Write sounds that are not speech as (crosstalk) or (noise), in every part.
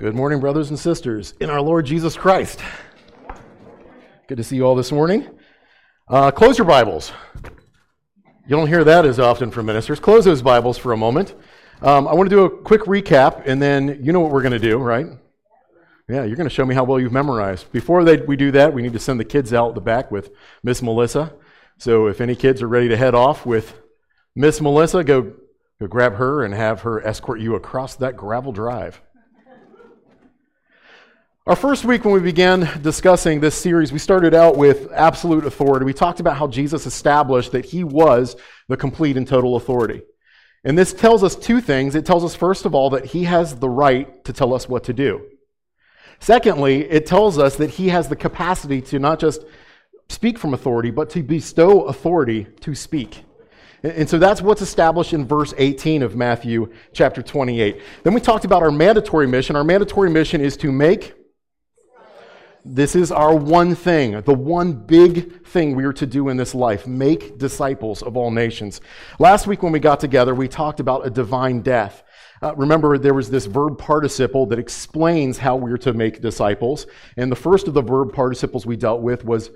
Good morning, brothers and sisters, in our Lord Jesus Christ. Good to see you all this morning. Uh, close your Bibles. You don't hear that as often from ministers. Close those Bibles for a moment. Um, I want to do a quick recap, and then you know what we're going to do, right? Yeah, you're going to show me how well you've memorized. Before they, we do that, we need to send the kids out the back with Miss Melissa. So if any kids are ready to head off with Miss Melissa, go, go grab her and have her escort you across that gravel drive. Our first week, when we began discussing this series, we started out with absolute authority. We talked about how Jesus established that he was the complete and total authority. And this tells us two things. It tells us, first of all, that he has the right to tell us what to do. Secondly, it tells us that he has the capacity to not just speak from authority, but to bestow authority to speak. And so that's what's established in verse 18 of Matthew chapter 28. Then we talked about our mandatory mission. Our mandatory mission is to make this is our one thing, the one big thing we are to do in this life make disciples of all nations. Last week, when we got together, we talked about a divine death. Uh, remember, there was this verb participle that explains how we're to make disciples. And the first of the verb participles we dealt with was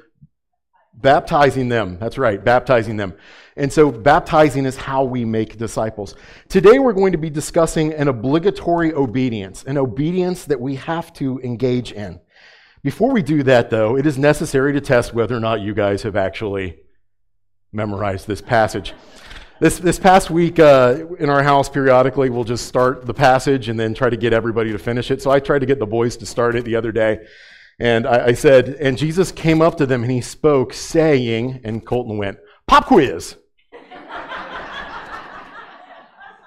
baptizing them. That's right, baptizing them. And so, baptizing is how we make disciples. Today, we're going to be discussing an obligatory obedience, an obedience that we have to engage in. Before we do that, though, it is necessary to test whether or not you guys have actually memorized this passage. This, this past week uh, in our house, periodically, we'll just start the passage and then try to get everybody to finish it. So I tried to get the boys to start it the other day. And I, I said, And Jesus came up to them and he spoke, saying, and Colton went, Pop quiz. (laughs)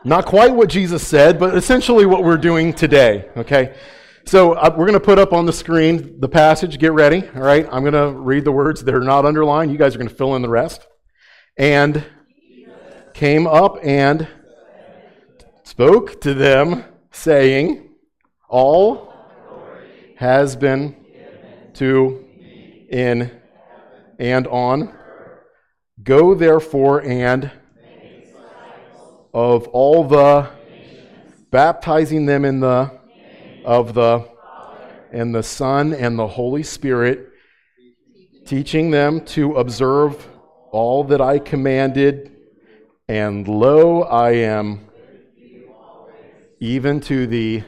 Not quite what Jesus said, but essentially what we're doing today, okay? So uh, we're going to put up on the screen the passage. Get ready. All right. I'm going to read the words that are not underlined. You guys are going to fill in the rest. And came up and spoke to them, saying, All has been to in and on. Go therefore and of all the baptizing them in the of the and the Son and the Holy Spirit, teaching them to observe all that I commanded, and lo, I am even to the.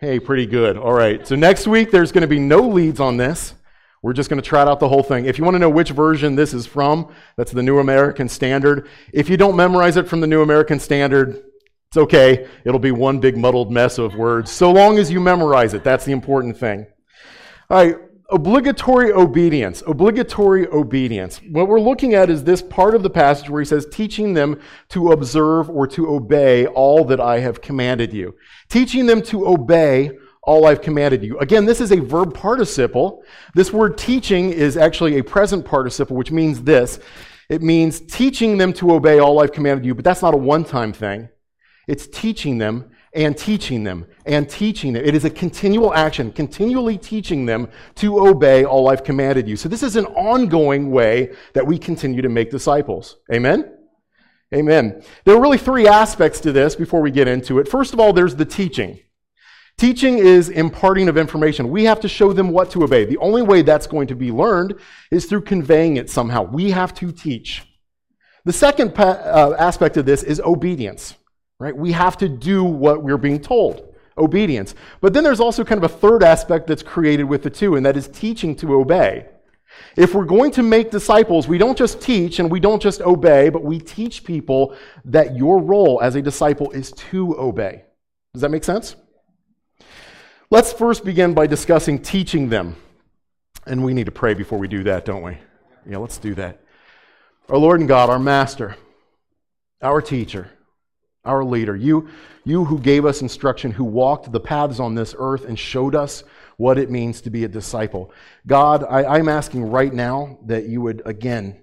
Hey, pretty good. All right. So next week, there's going to be no leads on this. We're just going to trot out the whole thing. If you want to know which version this is from, that's the New American Standard. If you don't memorize it from the New American Standard, it's okay. It'll be one big muddled mess of words. So long as you memorize it, that's the important thing. All right, obligatory obedience. Obligatory obedience. What we're looking at is this part of the passage where he says, teaching them to observe or to obey all that I have commanded you. Teaching them to obey all I've commanded you. Again, this is a verb participle. This word teaching is actually a present participle, which means this. It means teaching them to obey all I've commanded you, but that's not a one time thing. It's teaching them and teaching them and teaching them. It is a continual action, continually teaching them to obey all I've commanded you. So this is an ongoing way that we continue to make disciples. Amen? Amen. There are really three aspects to this before we get into it. First of all, there's the teaching. Teaching is imparting of information. We have to show them what to obey. The only way that's going to be learned is through conveying it somehow. We have to teach. The second pa- uh, aspect of this is obedience right? We have to do what we're being told obedience. But then there's also kind of a third aspect that's created with the two, and that is teaching to obey. If we're going to make disciples, we don't just teach and we don't just obey, but we teach people that your role as a disciple is to obey. Does that make sense? Let's first begin by discussing teaching them. And we need to pray before we do that, don't we? Yeah, let's do that. Our Lord and God, our Master, our teacher, our leader, you, you who gave us instruction, who walked the paths on this earth and showed us what it means to be a disciple. God, I, I'm asking right now that you would again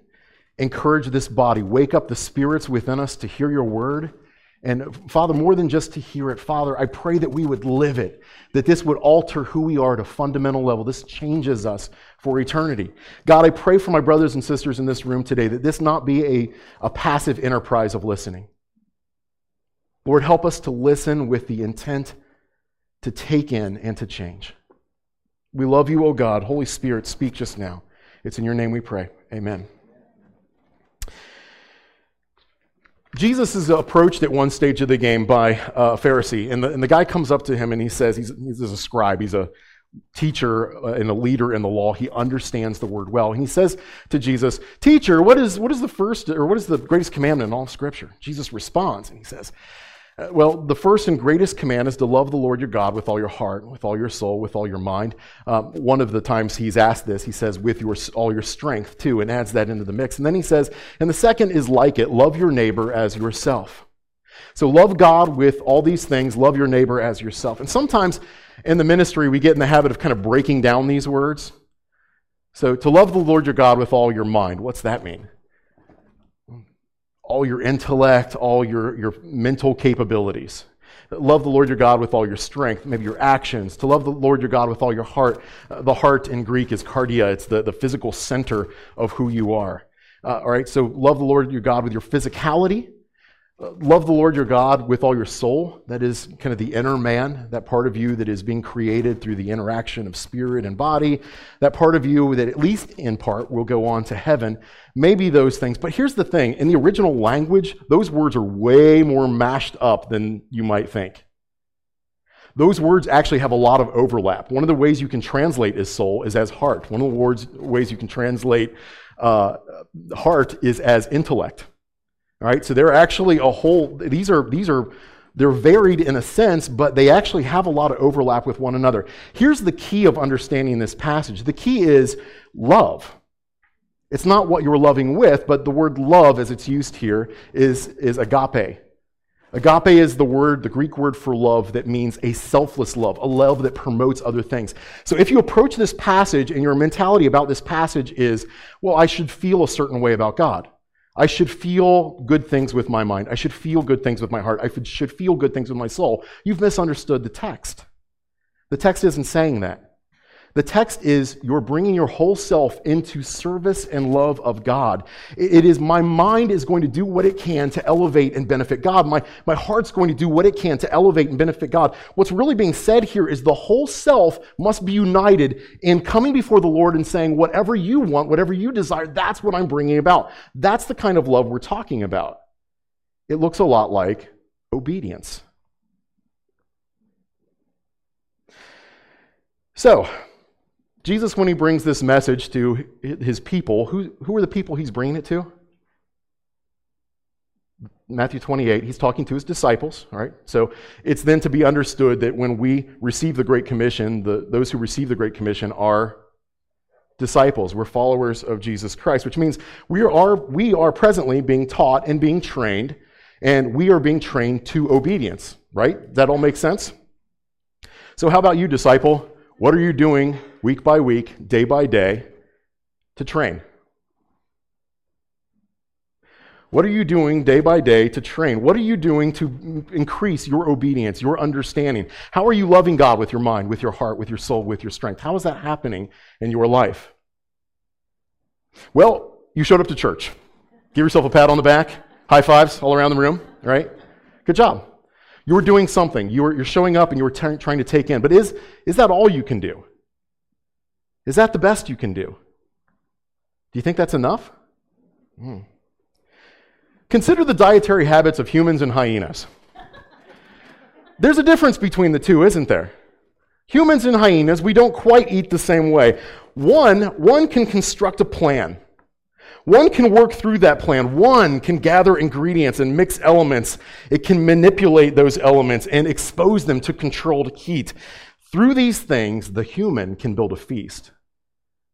encourage this body, wake up the spirits within us to hear your word. And Father, more than just to hear it, Father, I pray that we would live it, that this would alter who we are at a fundamental level. This changes us for eternity. God, I pray for my brothers and sisters in this room today that this not be a, a passive enterprise of listening Lord, help us to listen with the intent to take in and to change. We love you, O God. Holy Spirit, speak just now. It's in your name we pray. Amen. Jesus is approached at one stage of the game by a Pharisee, and the, and the guy comes up to him and he says, he's, he's a scribe, he's a teacher uh, and a leader in the law. He understands the word well. And he says to Jesus, Teacher, what is, what is the first, or what is the greatest commandment in all Scripture? Jesus responds, and he says, uh, well, the first and greatest command is to love the Lord your God with all your heart, with all your soul, with all your mind. Um, one of the times he's asked this, he says, with your, all your strength, too, and adds that into the mix. And then he says, and the second is like it love your neighbor as yourself. So love God with all these things, love your neighbor as yourself. And sometimes in the ministry, we get in the habit of kind of breaking down these words. So to love the Lord your God with all your mind, what's that mean? All your intellect, all your, your mental capabilities. Love the Lord your God with all your strength, maybe your actions. To love the Lord your God with all your heart. Uh, the heart in Greek is cardia, it's the, the physical center of who you are. Uh, all right, so love the Lord your God with your physicality, Love the Lord your God with all your soul. That is kind of the inner man, that part of you that is being created through the interaction of spirit and body. That part of you that, at least in part, will go on to heaven. Maybe those things. But here's the thing in the original language, those words are way more mashed up than you might think. Those words actually have a lot of overlap. One of the ways you can translate as soul is as heart. One of the words, ways you can translate uh, heart is as intellect. All right, so they're actually a whole, these are, these are, they're varied in a sense, but they actually have a lot of overlap with one another. Here's the key of understanding this passage the key is love. It's not what you're loving with, but the word love, as it's used here, is, is agape. Agape is the word, the Greek word for love that means a selfless love, a love that promotes other things. So if you approach this passage and your mentality about this passage is, well, I should feel a certain way about God. I should feel good things with my mind. I should feel good things with my heart. I should feel good things with my soul. You've misunderstood the text. The text isn't saying that. The text is you're bringing your whole self into service and love of God. It is my mind is going to do what it can to elevate and benefit God. My, my heart's going to do what it can to elevate and benefit God. What's really being said here is the whole self must be united in coming before the Lord and saying, whatever you want, whatever you desire, that's what I'm bringing about. That's the kind of love we're talking about. It looks a lot like obedience. So, Jesus, when he brings this message to his people, who, who are the people he's bringing it to? Matthew 28, he's talking to his disciples, all right? So it's then to be understood that when we receive the Great Commission, the, those who receive the Great Commission are disciples. We're followers of Jesus Christ, which means we are, we are presently being taught and being trained, and we are being trained to obedience, right? That all makes sense? So, how about you, disciple? What are you doing week by week, day by day, to train? What are you doing day by day to train? What are you doing to increase your obedience, your understanding? How are you loving God with your mind, with your heart, with your soul, with your strength? How is that happening in your life? Well, you showed up to church. Give yourself a pat on the back, high fives all around the room, right? Good job. You were doing something. You were, you're showing up and you were t- trying to take in. But is, is that all you can do? Is that the best you can do? Do you think that's enough? Hmm. Consider the dietary habits of humans and hyenas. There's a difference between the two, isn't there? Humans and hyenas, we don't quite eat the same way. One, one can construct a plan. One can work through that plan. One can gather ingredients and mix elements. It can manipulate those elements and expose them to controlled heat. Through these things, the human can build a feast.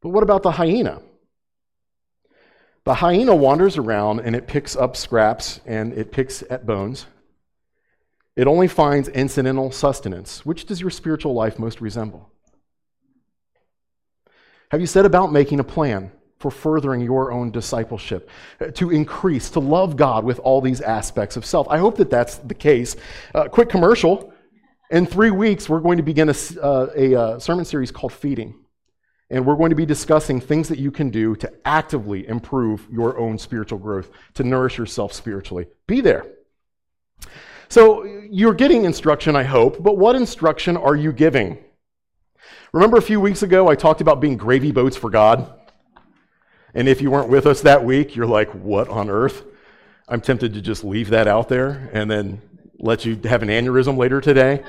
But what about the hyena? The hyena wanders around and it picks up scraps and it picks at bones. It only finds incidental sustenance. Which does your spiritual life most resemble? Have you set about making a plan? for furthering your own discipleship, uh, to increase, to love God with all these aspects of self. I hope that that's the case. Uh, quick commercial. In three weeks, we're going to begin a, uh, a uh, sermon series called Feeding. And we're going to be discussing things that you can do to actively improve your own spiritual growth, to nourish yourself spiritually. Be there. So you're getting instruction, I hope, but what instruction are you giving? Remember a few weeks ago I talked about being gravy boats for God? And if you weren't with us that week, you're like, what on earth? I'm tempted to just leave that out there and then let you have an aneurysm later today.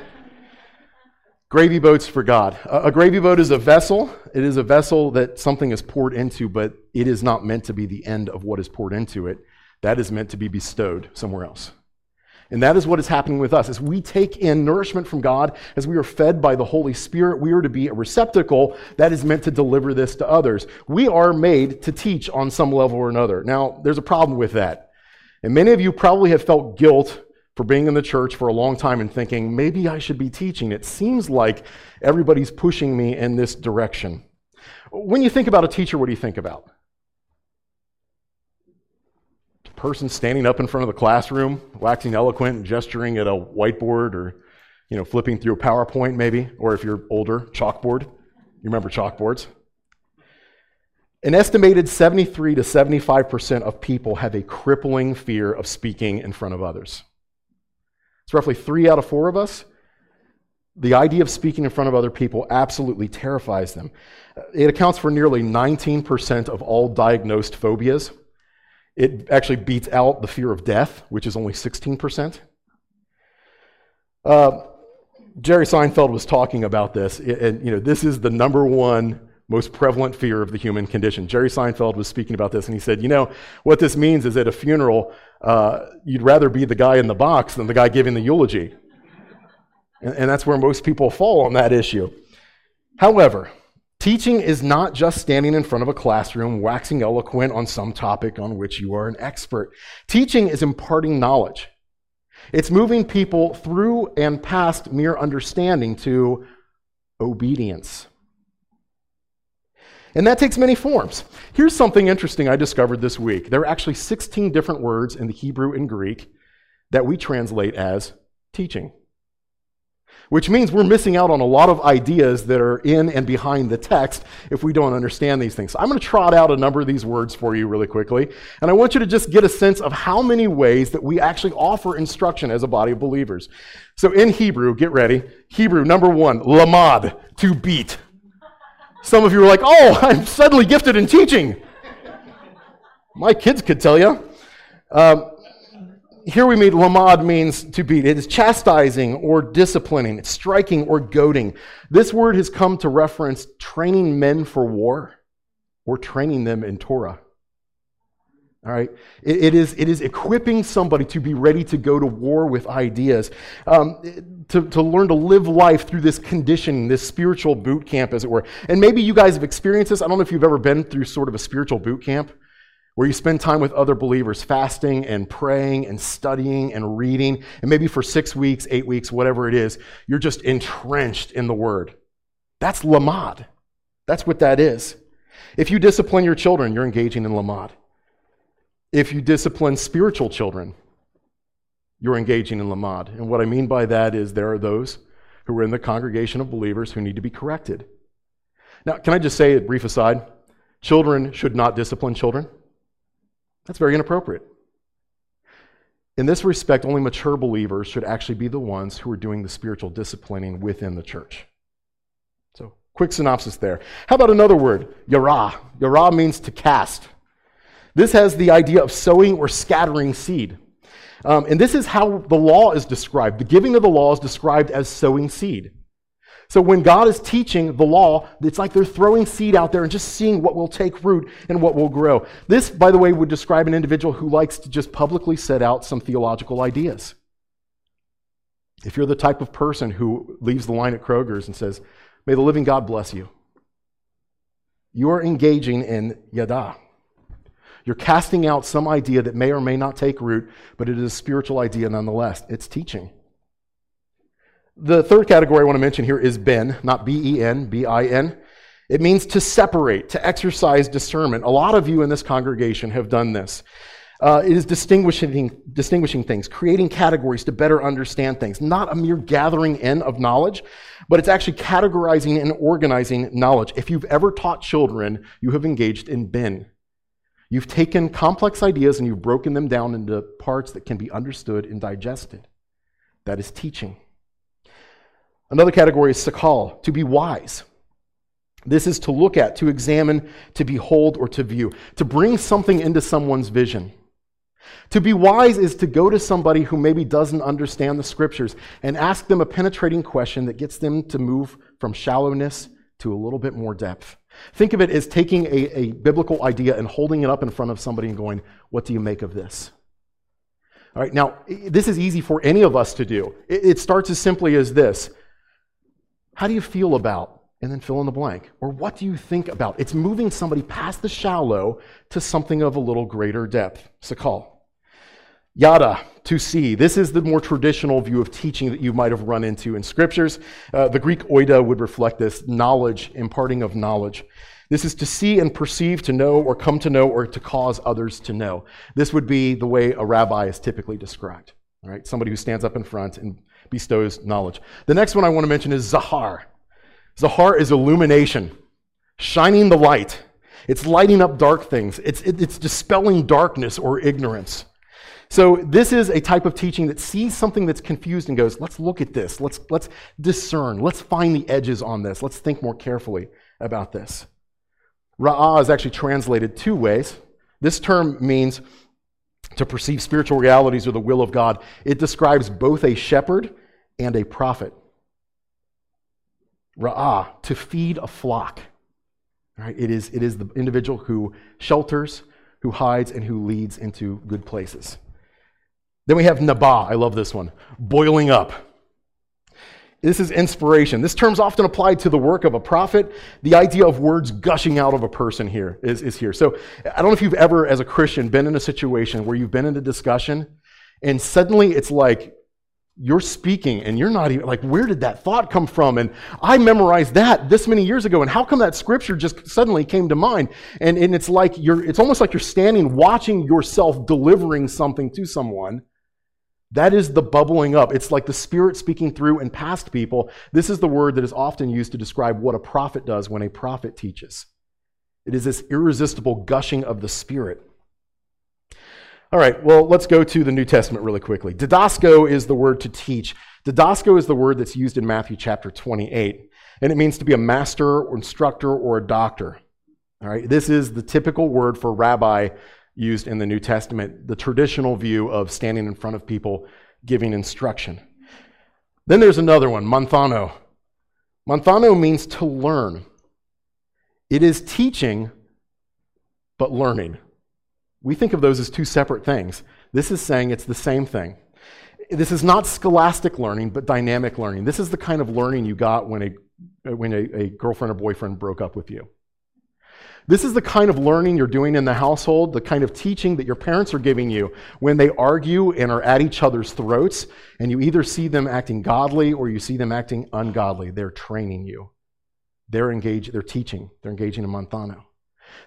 Gravy boats for God. A, gravy boat is a vessel. It is a vessel that something is poured into, but it is not meant to be the end of what is poured into it. That is meant to be bestowed somewhere else. And that is what is happening with us. As we take in nourishment from God, as we are fed by the Holy Spirit, we are to be a receptacle that is meant to deliver this to others. We are made to teach on some level or another. Now, there's a problem with that. And many of you probably have felt guilt for being in the church for a long time and thinking, maybe I should be teaching. It seems like everybody's pushing me in this direction. When you think about a teacher, what do you think about? A person standing up in front of the classroom, waxing eloquent, and gesturing at a whiteboard, or you know, flipping through a PowerPoint, maybe, or if you're older, chalkboard. You remember chalkboards? An estimated 73 to 75% of people have a crippling fear of speaking in front of others. It's roughly three out of four of us. The idea of speaking in front of other people absolutely terrifies them. It accounts for nearly 19% of all diagnosed phobias. It actually beats out the fear of death, which is only 16%. Uh, Jerry Seinfeld was talking about this, and you know this is the number one most prevalent fear of the human condition. Jerry Seinfeld was speaking about this, and he said, You know, what this means is at a funeral, uh, you'd rather be the guy in the box than the guy giving the eulogy. and, and that's where most people fall on that issue. However, teaching is not just standing in front of a classroom waxing eloquent on some topic on which you are an expert. Teaching is imparting knowledge. It's moving people through and past mere understanding to obedience. And that takes many forms. Here's something interesting I discovered this week. There are actually 16 different words in the Hebrew and Greek that we translate as teaching, which means we're missing out on a lot of ideas that are in and behind the text if we don't understand these things. So I'm going to trot out a number of these words for you really quickly, and I want you to just get a sense of how many ways that we actually offer instruction as a body of believers. So in Hebrew, get ready. Hebrew, number one, lamad, to beat. Some of you are like, oh, (laughs) I'm suddenly gifted in teaching. My kids could tell you. Um, here we meet lamad means to beat. It is chastising or disciplining, it's striking or goading. This word has come to reference training men for war or training them in Torah. All right? It, it, is, it is equipping somebody to be ready to go to war with ideas, um, to, to learn to live life through this conditioning, this spiritual boot camp, as it were. And maybe you guys have experienced this. I don't know if you've ever been through sort of a spiritual boot camp where you spend time with other believers, fasting and praying and studying and reading. And maybe for six weeks, eight weeks, whatever it is, you're just entrenched in the Word. That's lamad. That's what that is. If you discipline your children, you're engaging in lamad. If you discipline spiritual children, you're engaging in lamad. And what I mean by that is there are those who are in the congregation of believers who need to be corrected. Now, can I just say a brief aside? Children should not discipline children. That's very inappropriate. In this respect, only mature believers should actually be the ones who are doing the spiritual disciplining within the church. So, quick synopsis there. How about another word? Yara. Yara means to cast. This has the idea of sowing or scattering seed. Um, and this is how the law is described. The giving of the law is described as sowing seed. So when God is teaching the law, it's like they're throwing seed out there and just seeing what will take root and what will grow. This, by the way, would describe an individual who likes to just publicly set out some theological ideas. If you're the type of person who leaves the line at Kroger's and says, May the living God bless you, you are engaging in yada, you're casting out some idea that may or may not take root, but it is a spiritual idea nonetheless. It's teaching. The third category I want to mention here is ben, not B E N, B I N. It means to separate, to exercise discernment. A lot of you in this congregation have done this. Uh, it is distinguishing, distinguishing things, creating categories to better understand things. Not a mere gathering in of knowledge, but it's actually categorizing and organizing knowledge. If you've ever taught children, you have engaged in ben. You've taken complex ideas and you've broken them down into parts that can be understood and digested. That is teaching. Another category is sakal, to be wise. This is to look at, to examine, to behold, or to view, to bring something into someone's vision. To be wise is to go to somebody who maybe doesn't understand the scriptures and ask them a penetrating question that gets them to move from shallowness to a little bit more depth. Think of it as taking a, a biblical idea and holding it up in front of somebody and going, What do you make of this? All right, now, this is easy for any of us to do. It, it starts as simply as this How do you feel about? And then fill in the blank. Or what do you think about? It's moving somebody past the shallow to something of a little greater depth. Sakal. Yada, to see. This is the more traditional view of teaching that you might have run into in scriptures. Uh, the Greek oida would reflect this knowledge, imparting of knowledge. This is to see and perceive, to know, or come to know, or to cause others to know. This would be the way a rabbi is typically described. All right, somebody who stands up in front and bestows knowledge. The next one I want to mention is Zahar. Zahar is illumination, shining the light. It's lighting up dark things. It's, it's dispelling darkness or ignorance. So this is a type of teaching that sees something that's confused and goes, let's look at this. Let's, let's discern. Let's find the edges on this. Let's think more carefully about this. Ra'ah is actually translated two ways. This term means to perceive spiritual realities or the will of God. It describes both a shepherd and a prophet. Ra'ah, to feed a flock. Right? It, is, it is the individual who shelters, who hides, and who leads into good places. Then we have naba. I love this one. Boiling up. This is inspiration. This term's often applied to the work of a prophet. The idea of words gushing out of a person here is, is here. So I don't know if you've ever, as a Christian, been in a situation where you've been in a discussion and suddenly it's like you're speaking and you're not even like, where did that thought come from? And I memorized that this many years ago. And how come that scripture just suddenly came to mind? And, and it's like you're, it's almost like you're standing watching yourself delivering something to someone that is the bubbling up. It's like the Spirit speaking through and past people. This is the word that is often used to describe what a prophet does when a prophet teaches. It is this irresistible gushing of the Spirit. All right, well, let's go to the New Testament really quickly. Didasko is the word to teach. Didasko is the word that's used in Matthew chapter 28, and it means to be a master or instructor or a doctor. All right, this is the typical word for rabbi used in the New Testament, the traditional view of standing in front of people giving instruction. Then there's another one, manthano. Manthano means to learn. It is teaching, but learning. We think of those as two separate things. This is saying it's the same thing. This is not scholastic learning, but dynamic learning. This is the kind of learning you got when a, when a, a girlfriend or boyfriend broke up with you. This is the kind of learning you're doing in the household, the kind of teaching that your parents are giving you when they argue and are at each other's throats, and you either see them acting godly or you see them acting ungodly. They're training you. They're engaged, they're teaching, they're engaging in Manthano.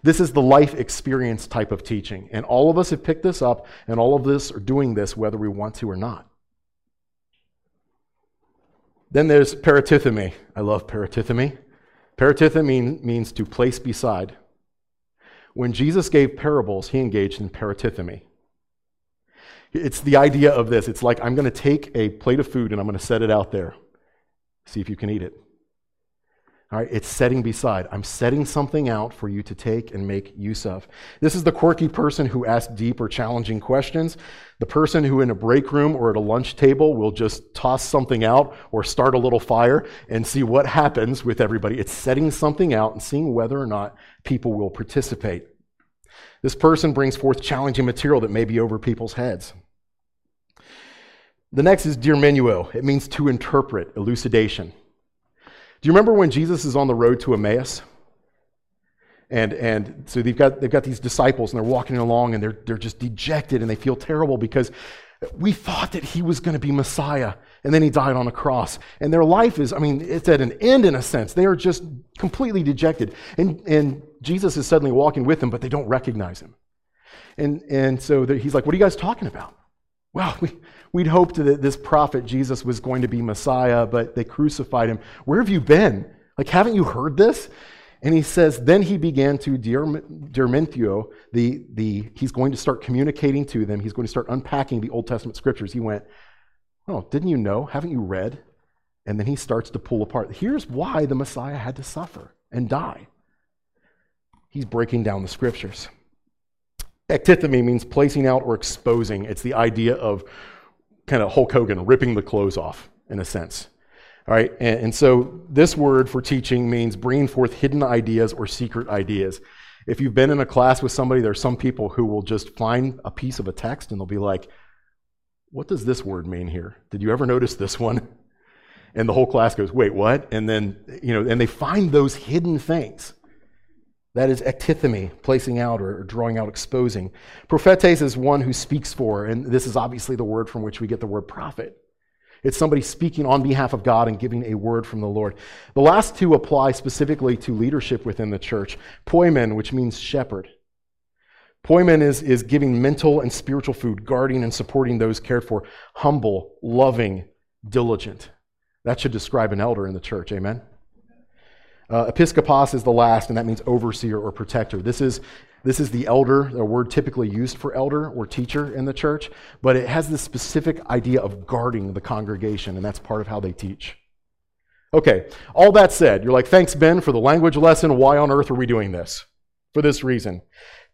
This is the life experience type of teaching. And all of us have picked this up, and all of us are doing this whether we want to or not. Then there's paratithemi. I love paratithemi. Paratithemi means to place beside. When Jesus gave parables, he engaged in paratithemi. It's the idea of this. It's like I'm going to take a plate of food and I'm going to set it out there. See if you can eat it. All right, it's setting beside. I'm setting something out for you to take and make use of. This is the quirky person who asks deep or challenging questions. The person who, in a break room or at a lunch table, will just toss something out or start a little fire and see what happens with everybody. It's setting something out and seeing whether or not people will participate. This person brings forth challenging material that may be over people's heads. The next is diermeneuo. It means to interpret, elucidation. Do you remember when Jesus is on the road to Emmaus? And, and so they've got, they've got these disciples and they're walking along and they're, they're just dejected and they feel terrible because we thought that he was going to be Messiah and then he died on a cross. And their life is, I mean, it's at an end in a sense. They are just completely dejected. And, and Jesus is suddenly walking with them, but they don't recognize him. And, and so he's like, What are you guys talking about? Well, we, We'd hoped that this prophet Jesus was going to be Messiah, but they crucified him. Where have you been? Like, haven't you heard this? And he says, then he began to diermeneuo, the, the, he's going to start communicating to them. He's going to start unpacking the Old Testament scriptures. He went, Oh, didn't you know? Haven't you read? And then he starts to pull apart. Here's why the Messiah had to suffer and die. He's breaking down the scriptures. Ectithemi means placing out or exposing. It's the idea of kind of Hulk Hogan ripping the clothes off, in a sense. All right, and, and, so this word for teaching means bringing forth hidden ideas or secret ideas. If you've been in a class with somebody, there's some people who will just find a piece of a text and they'll be like, What does this word mean here? Did you ever notice this one? And the whole class goes, Wait, what? And then, you know, and they find those hidden things. That is ectithemi, placing out or drawing out, exposing. Prophetes is one who speaks for, and this is obviously the word from which we get the word prophet. It's somebody speaking on behalf of God and giving a word from the Lord. The last two apply specifically to leadership within the church. Poimen, which means shepherd. Poimen is, is giving mental and spiritual food, guarding and supporting those cared for, humble, loving, diligent. That should describe an elder in the church. Amen? Uh, episkopos is the last, and that means overseer or protector. This is, this is the elder, a word typically used for elder or teacher in the church, but it has this specific idea of guarding the congregation, and that's part of how they teach. Okay, all that said, you're like, thanks, Ben, for the language lesson. Why on earth are we doing this? For this reason.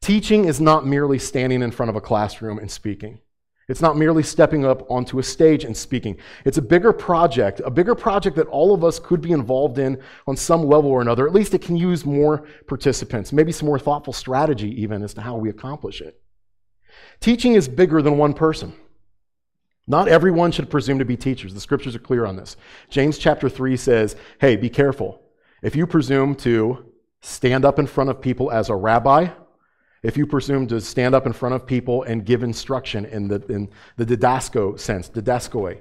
Teaching is not merely standing in front of a classroom and speaking. It's not merely stepping up onto a stage and speaking. It's a bigger project, a bigger project that all of us could be involved in on some level or another. At least it can use more participants, maybe some more thoughtful strategy even as to how we accomplish it. Teaching is bigger than one person. Not everyone should presume to be teachers. The scriptures are clear on this. James chapter 3 says, hey, be careful. If you presume to stand up in front of people as a rabbi, if you presume to stand up in front of people and give instruction in the, in the didasko sense, didaskoi,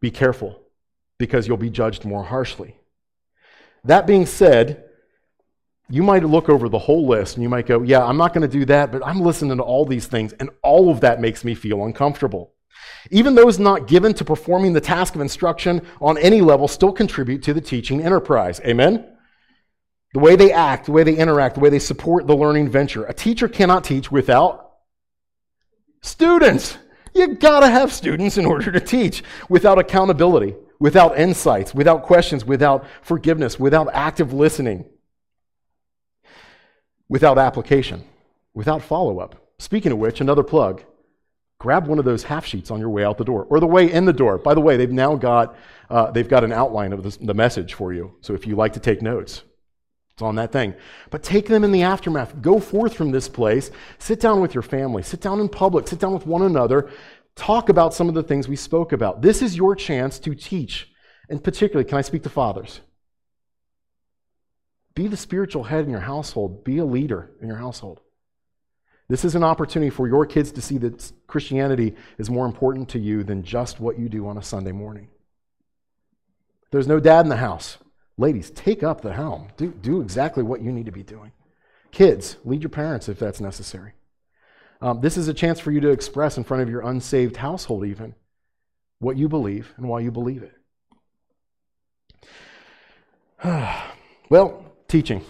be careful because you'll be judged more harshly. That being said, you might look over the whole list and you might go, Yeah, I'm not going to do that, but I'm listening to all these things, and all of that makes me feel uncomfortable. Even those not given to performing the task of instruction on any level still contribute to the teaching enterprise. Amen? The way they act, the way they interact, the way they support the learning venture. A teacher cannot teach without students. You gotta have students in order to teach without accountability, without insights, without questions, without forgiveness, without active listening, without application, without follow up. Speaking of which, another plug grab one of those half sheets on your way out the door or the way in the door. By the way, they've now got, uh, they've got an outline of the message for you. So if you like to take notes, it's on that thing. But take them in the aftermath. Go forth from this place. Sit down with your family. Sit down in public. Sit down with one another. Talk about some of the things we spoke about. This is your chance to teach. And particularly, can I speak to fathers? Be the spiritual head in your household. Be a leader in your household. This is an opportunity for your kids to see that Christianity is more important to you than just what you do on a Sunday morning. There's no dad in the house. Ladies, take up the helm. Do, do exactly what you need to be doing. Kids, lead your parents if that's necessary. Um, this is a chance for you to express in front of your unsaved household, even, what you believe and why you believe it. (sighs) well, teaching.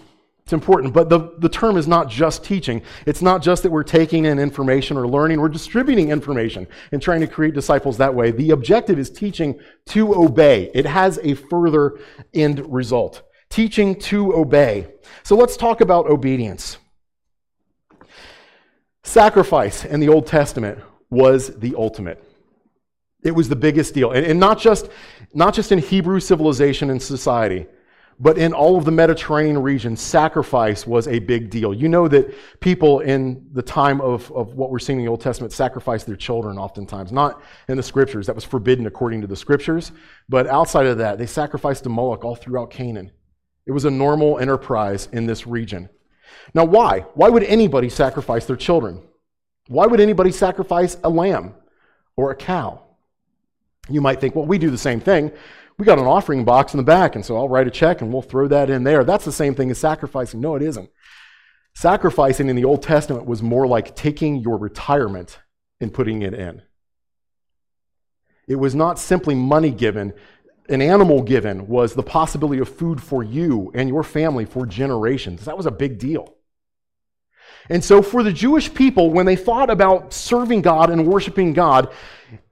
It's important, but the, the term is not just teaching. It's not just that we're taking in information or learning, we're distributing information and trying to create disciples that way. The objective is teaching to obey. It has a further end result. Teaching to obey. So let's talk about obedience. Sacrifice in the Old Testament was the ultimate. It was the biggest deal. And, and not, just, not just in Hebrew civilization and society but in all of the Mediterranean region, sacrifice was a big deal. You know that people in the time of, of what we're seeing in the Old Testament sacrificed their children oftentimes. Not in the scriptures, that was forbidden according to the scriptures, but outside of that, they sacrificed to Moloch all throughout Canaan. It was a normal enterprise in this region. Now, why? Why would anybody sacrifice their children? Why would anybody sacrifice a lamb or a cow? You might think, well, we do the same thing we got an offering box in the back, and so I'll write a check and we'll throw that in there. That's the same thing as sacrificing. No, it isn't. Sacrificing in the Old Testament was more like taking your retirement and putting it in. It was not simply money given. An animal given was the possibility of food for you and your family for generations. That was a big deal. And so, for the Jewish people, when they thought about serving God and worshiping God,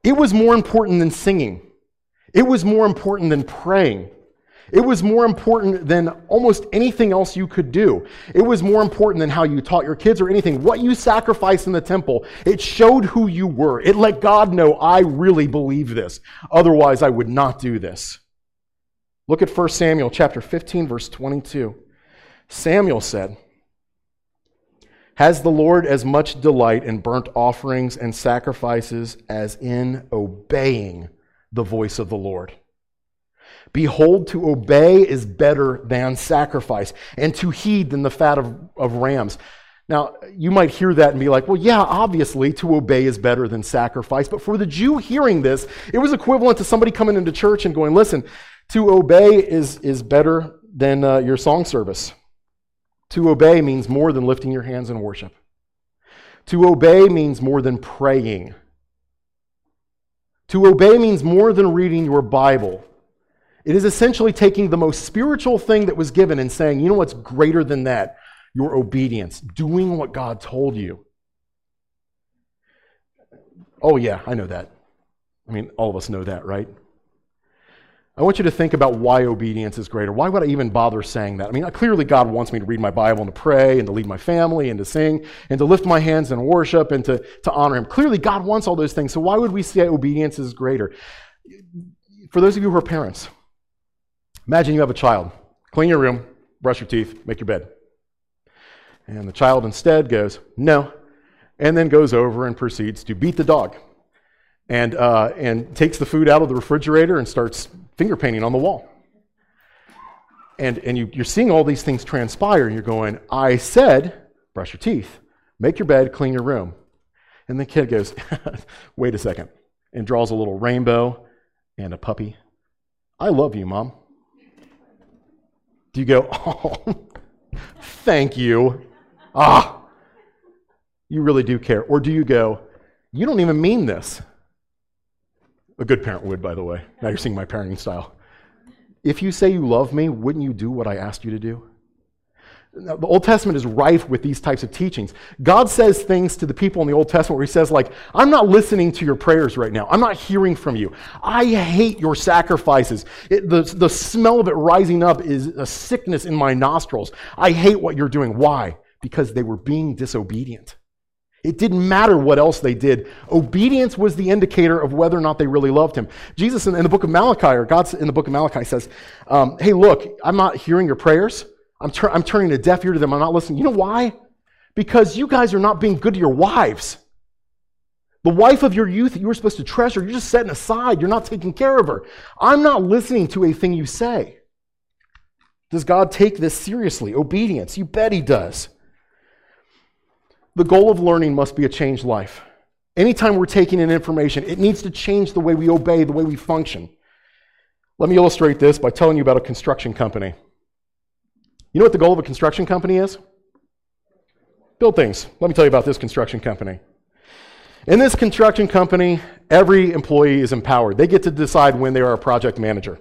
it was more important than singing. It was more important than praying. It was more important than almost anything else you could do. It was more important than how you taught your kids or anything. What you sacrificed in the temple, it showed who you were. It let God know, I really believe this. Otherwise, I would not do this. Look at 1 Samuel chapter 15, verse 22. Samuel said, Has the Lord as much delight in burnt offerings and sacrifices as in obeying the voice of the Lord? Behold, to obey is better than sacrifice, and to heed than the fat of, of rams. Now, you might hear that and be like, well, yeah, obviously, to obey is better than sacrifice. But for the Jew hearing this, it was equivalent to somebody coming into church and going, listen, to obey is, is better than uh, your song service. To obey means more than lifting your hands in worship. To obey means more than praying. To obey means more than reading your Bible. It is essentially taking the most spiritual thing that was given and saying, you know what's greater than that? Your obedience, doing what God told you. Oh, yeah, I know that. I mean, all of us know that, right? I want you to think about why obedience is greater. Why would I even bother saying that? I mean, clearly God wants me to read my Bible and to pray and to lead my family and to sing and to lift my hands in worship and to, to honor Him. Clearly God wants all those things. So why would we say obedience is greater? For those of you who are parents, imagine you have a child. Clean your room, brush your teeth, make your bed. And the child instead goes, no, and then goes over and proceeds to beat the dog and, uh, and takes the food out of the refrigerator and starts finger painting on the wall. And, and you, you're seeing all these things transpire, and you're going, I said, brush your teeth, make your bed, clean your room. And the kid goes, (laughs) wait a second, and draws a little rainbow and a puppy. I love you, mom. Do you go, (laughs) oh, thank you? Ah, you really do care. Or do you go, you don't even mean this? A good parent would, by the way. Now you're seeing my parenting style. If you say you love me, wouldn't you do what I asked you to do? Now, the Old Testament is rife with these types of teachings. God says things to the people in the Old Testament where He says, like, I'm not listening to your prayers right now. I'm not hearing from you. I hate your sacrifices. It, the, the smell of it rising up is a sickness in my nostrils. I hate what you're doing. Why? Because they were being disobedient. It didn't matter what else they did. Obedience was the indicator of whether or not they really loved him. Jesus in, in the book of Malachi, or God in the book of Malachi says, um, Hey, look, I'm not hearing your prayers. I'm, tur- I'm turning a deaf ear to them. I'm not listening. You know why? Because you guys are not being good to your wives. The wife of your youth that you were supposed to treasure, you're just setting aside. You're not taking care of her. I'm not listening to a thing you say. Does God take this seriously? Obedience. You bet he does. The goal of learning must be a changed life. Anytime we're taking in information, it needs to change the way we obey, the way we function. Let me illustrate this by telling you about a construction company. You know what the goal of a construction company is? Build things. Let me tell you about this construction company. In this construction company, every employee is empowered. They get to decide when they are a project manager.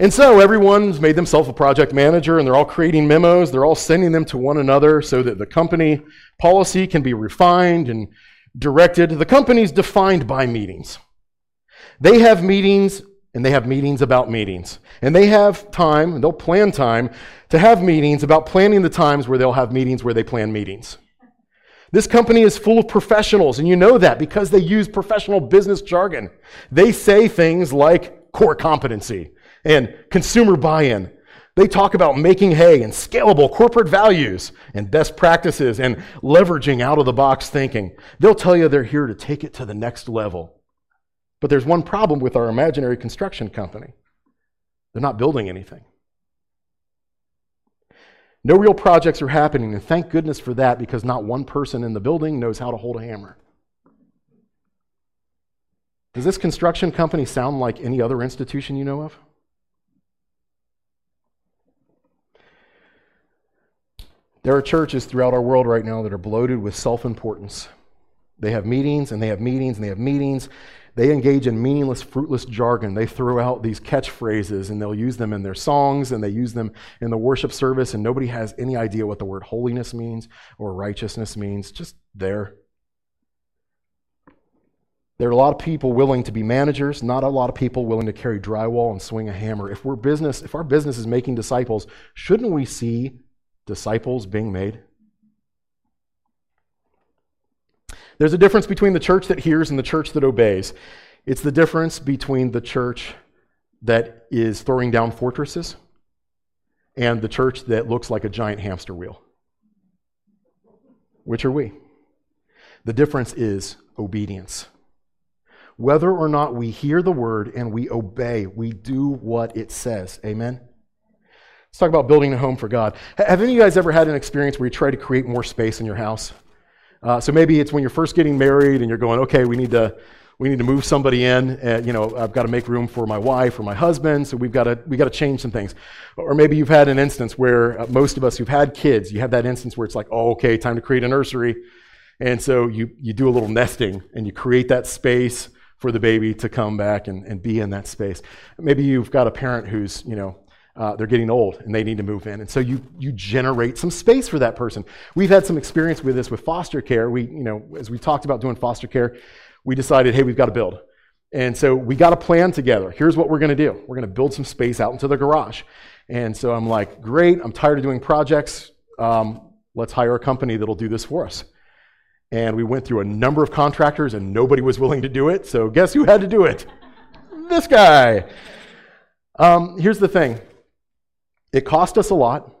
And so everyone's made themselves a project manager and they're all creating memos. They're all sending them to one another so that the company policy can be refined and directed. The company's defined by meetings. They have meetings and they have meetings about meetings. And they have time, and they'll plan time to have meetings about planning the times where they'll have meetings where they plan meetings. This company is full of professionals, and you know that because they use professional business jargon. They say things like core competency and consumer buy in. They talk about making hay and scalable corporate values and best practices and leveraging out of the box thinking. They'll tell you they're here to take it to the next level. But there's one problem with our imaginary construction company they're not building anything. No real projects are happening, and thank goodness for that because not one person in the building knows how to hold a hammer. Does this construction company sound like any other institution you know of? There are churches throughout our world right now that are bloated with self importance. They have meetings and they have meetings and they have meetings, they engage in meaningless, fruitless jargon. They throw out these catchphrases and they'll use them in their songs and they use them in the worship service, and nobody has any idea what the word holiness means or righteousness means. Just there. There are a lot of people willing to be managers, not a lot of people willing to carry drywall and swing a hammer. If we're business, if our business is making disciples, shouldn't we see disciples being made? There's a difference between the church that hears and the church that obeys. It's the difference between the church that is throwing down fortresses and the church that looks like a giant hamster wheel. Which are we? The difference is obedience. Whether or not we hear the word and we obey, we do what it says. Amen? Let's talk about building a home for God. Have any of you guys ever had an experience where you try to create more space in your house? Uh, so maybe it's when you're first getting married and you're going, okay, we need to we need to move somebody in. And, you know, I've got to make room for my wife or my husband, so we've got to we got to change some things. Or maybe you've had an instance where uh, most of us who've had kids, you have that instance where it's like, oh, okay, time to create a nursery, and so you you do a little nesting and you create that space for the baby to come back and, and be in that space. Maybe you've got a parent who's you know uh, they're getting old and they need to move in. And so you, you generate some space for that person. We've had some experience with this with foster care. We, you know, as we talked about doing foster care, we decided, hey, we've got to build. And so we got a plan together. Here's what we're going to do. We're going to build some space out into the garage. And so I'm like, great, I'm tired of doing projects. Um, let's hire a company that'll do this for us. And we went through a number of contractors and nobody was willing to do it. So guess who had to do it? this guy. Um, here's the thing it cost us a lot.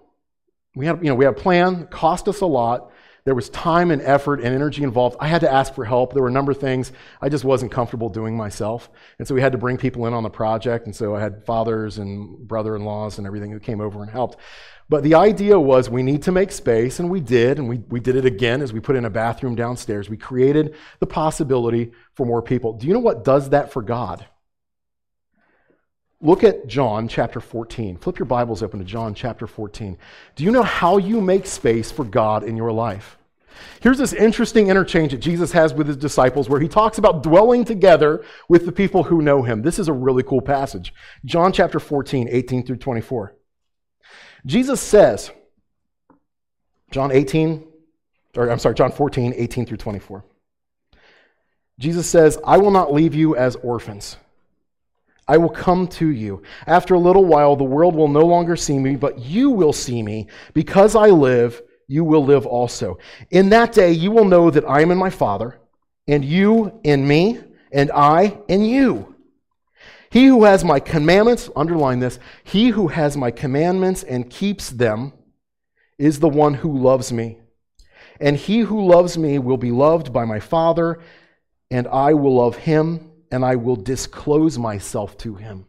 We had, you know, we had a plan, cost us a lot. There was time and effort and energy involved. I had to ask for help. There were a number of things I just wasn't comfortable doing myself. And so we had to bring people in on the project. And so I had fathers and brother in laws and everything who came over and helped. But the idea was we need to make space, and we did, and we, we did it again as we put in a bathroom downstairs. We created the possibility for more people. Do you know what does that for God? Look at John chapter 14. Flip your Bibles open to John chapter 14. Do you know how you make space for God in your life? Here's this interesting interchange that Jesus has with his disciples where he talks about dwelling together with the people who know him. This is a really cool passage. John chapter 14, 18 through 24. Jesus says, John 18, or I'm sorry, John 14, 18 through 24. Jesus says, I will not leave you as orphans. I will come to you. After a little while, the world will no longer see me, but you will see me. Because I live, you will live also. In that day, you will know that I am in my Father, and you in me, and I in you. He who has my commandments, underline this, he who has my commandments and keeps them is the one who loves me. And he who loves me will be loved by my Father, and I will love him and I will disclose myself to him.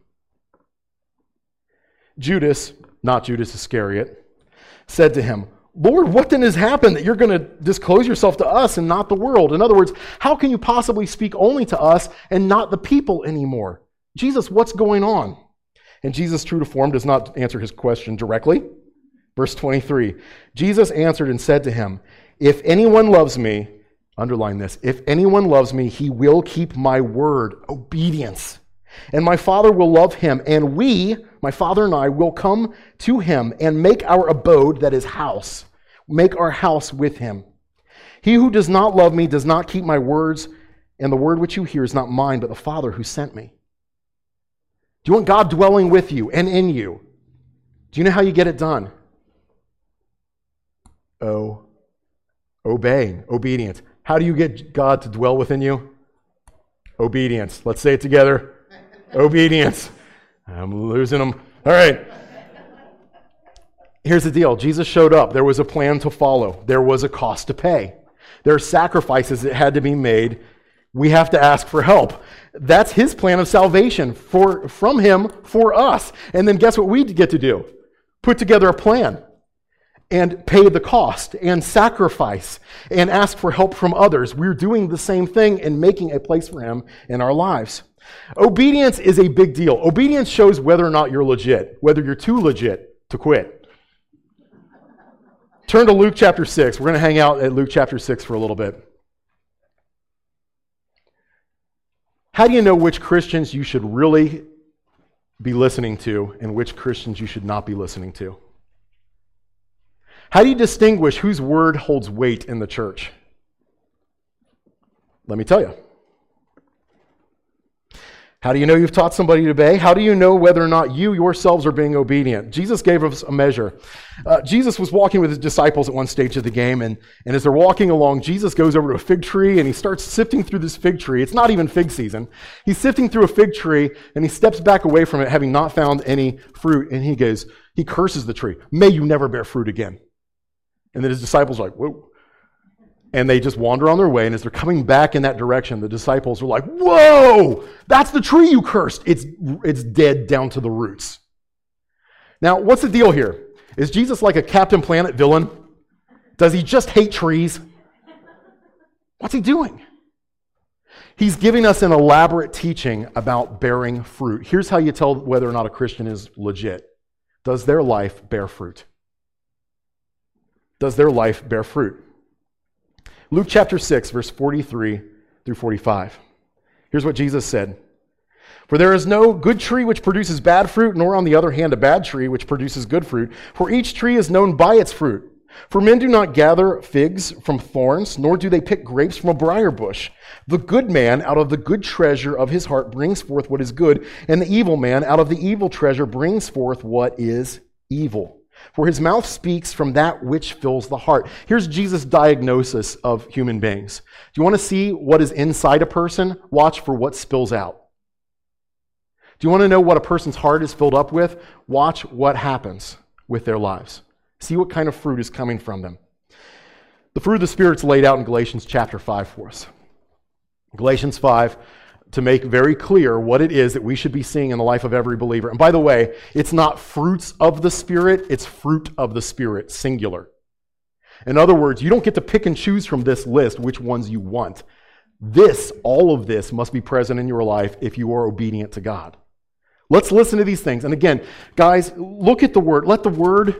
Judas, not Judas Iscariot, said to him, Lord, what then has happened that you're going to disclose yourself to us and not the world? In other words, how can you possibly speak only to us and not the people anymore? Jesus, what's going on? And Jesus, true to form, does not answer his question directly. Verse 23 Jesus answered and said to him, If anyone loves me, Underline this. If anyone loves me, he will keep my word, obedience. And my Father will love him, and we, my Father and I, will come to him and make our abode, that is, house, make our house with him. He who does not love me does not keep my words, and the word which you hear is not mine, but the Father who sent me. Do you want God dwelling with you and in you? Do you know how you get it done? Oh, obeying, obedience. How do you get God to dwell within you? Obedience. Let's say it together. Obedience. I'm losing them. All right. Here's the deal Jesus showed up. There was a plan to follow, there was a cost to pay. There are sacrifices that had to be made. We have to ask for help. That's his plan of salvation for, from him for us. And then guess what we get to do? Put together a plan and pay the cost and sacrifice and ask for help from others. We're doing the same thing and making a place for Him in our lives. Obedience is a big deal. Obedience shows whether or not you're legit, whether you're too legit to quit. Turn to Luke chapter 6. We're going to hang out at Luke chapter 6 for a little bit. How do you know which Christians you should really be listening to and which Christians you should not be listening to? How do you distinguish whose word holds weight in the church? Let me tell you. How do you know you've taught somebody to obey? How do you know whether or not you yourselves are being obedient? Jesus gave us a measure. Uh, Jesus was walking with his disciples at one stage of the game, and, and as they're walking along, Jesus goes over to a fig tree and he starts sifting through this fig tree. It's not even fig season. He's sifting through a fig tree and he steps back away from it, having not found any fruit, and he goes, he curses the tree. May you never bear fruit again. And then his disciples are like, whoa and they just wander on their way. And as they're coming back in that direction, the disciples are like, Whoa, that's the tree you cursed. It's, it's dead down to the roots. Now, what's the deal here? Is Jesus like a Captain Planet villain? Does he just hate trees? What's he doing? He's giving us an elaborate teaching about bearing fruit. Here's how you tell whether or not a Christian is legit Does their life bear fruit? Does their life bear fruit? Luke chapter 6, verse 43 through 45. Here's what Jesus said For there is no good tree which produces bad fruit, nor on the other hand a bad tree which produces good fruit, for each tree is known by its fruit. For men do not gather figs from thorns, nor do they pick grapes from a briar bush. The good man out of the good treasure of his heart brings forth what is good, and the evil man out of the evil treasure brings forth what is evil. For his mouth speaks from that which fills the heart. Here's Jesus' diagnosis of human beings. Do you want to see what is inside a person? Watch for what spills out. Do you want to know what a person's heart is filled up with? Watch what happens with their lives. See what kind of fruit is coming from them. The fruit of the Spirit's laid out in Galatians chapter 5 for us. Galatians 5 to make very clear what it is that we should be seeing in the life of every believer. And by the way, it's not fruits of the Spirit, it's fruit of the Spirit, singular. In other words, you don't get to pick and choose from this list which ones you want. This, all of this, must be present in your life if you are obedient to God. Let's listen to these things. And again, guys, look at the Word. Let the Word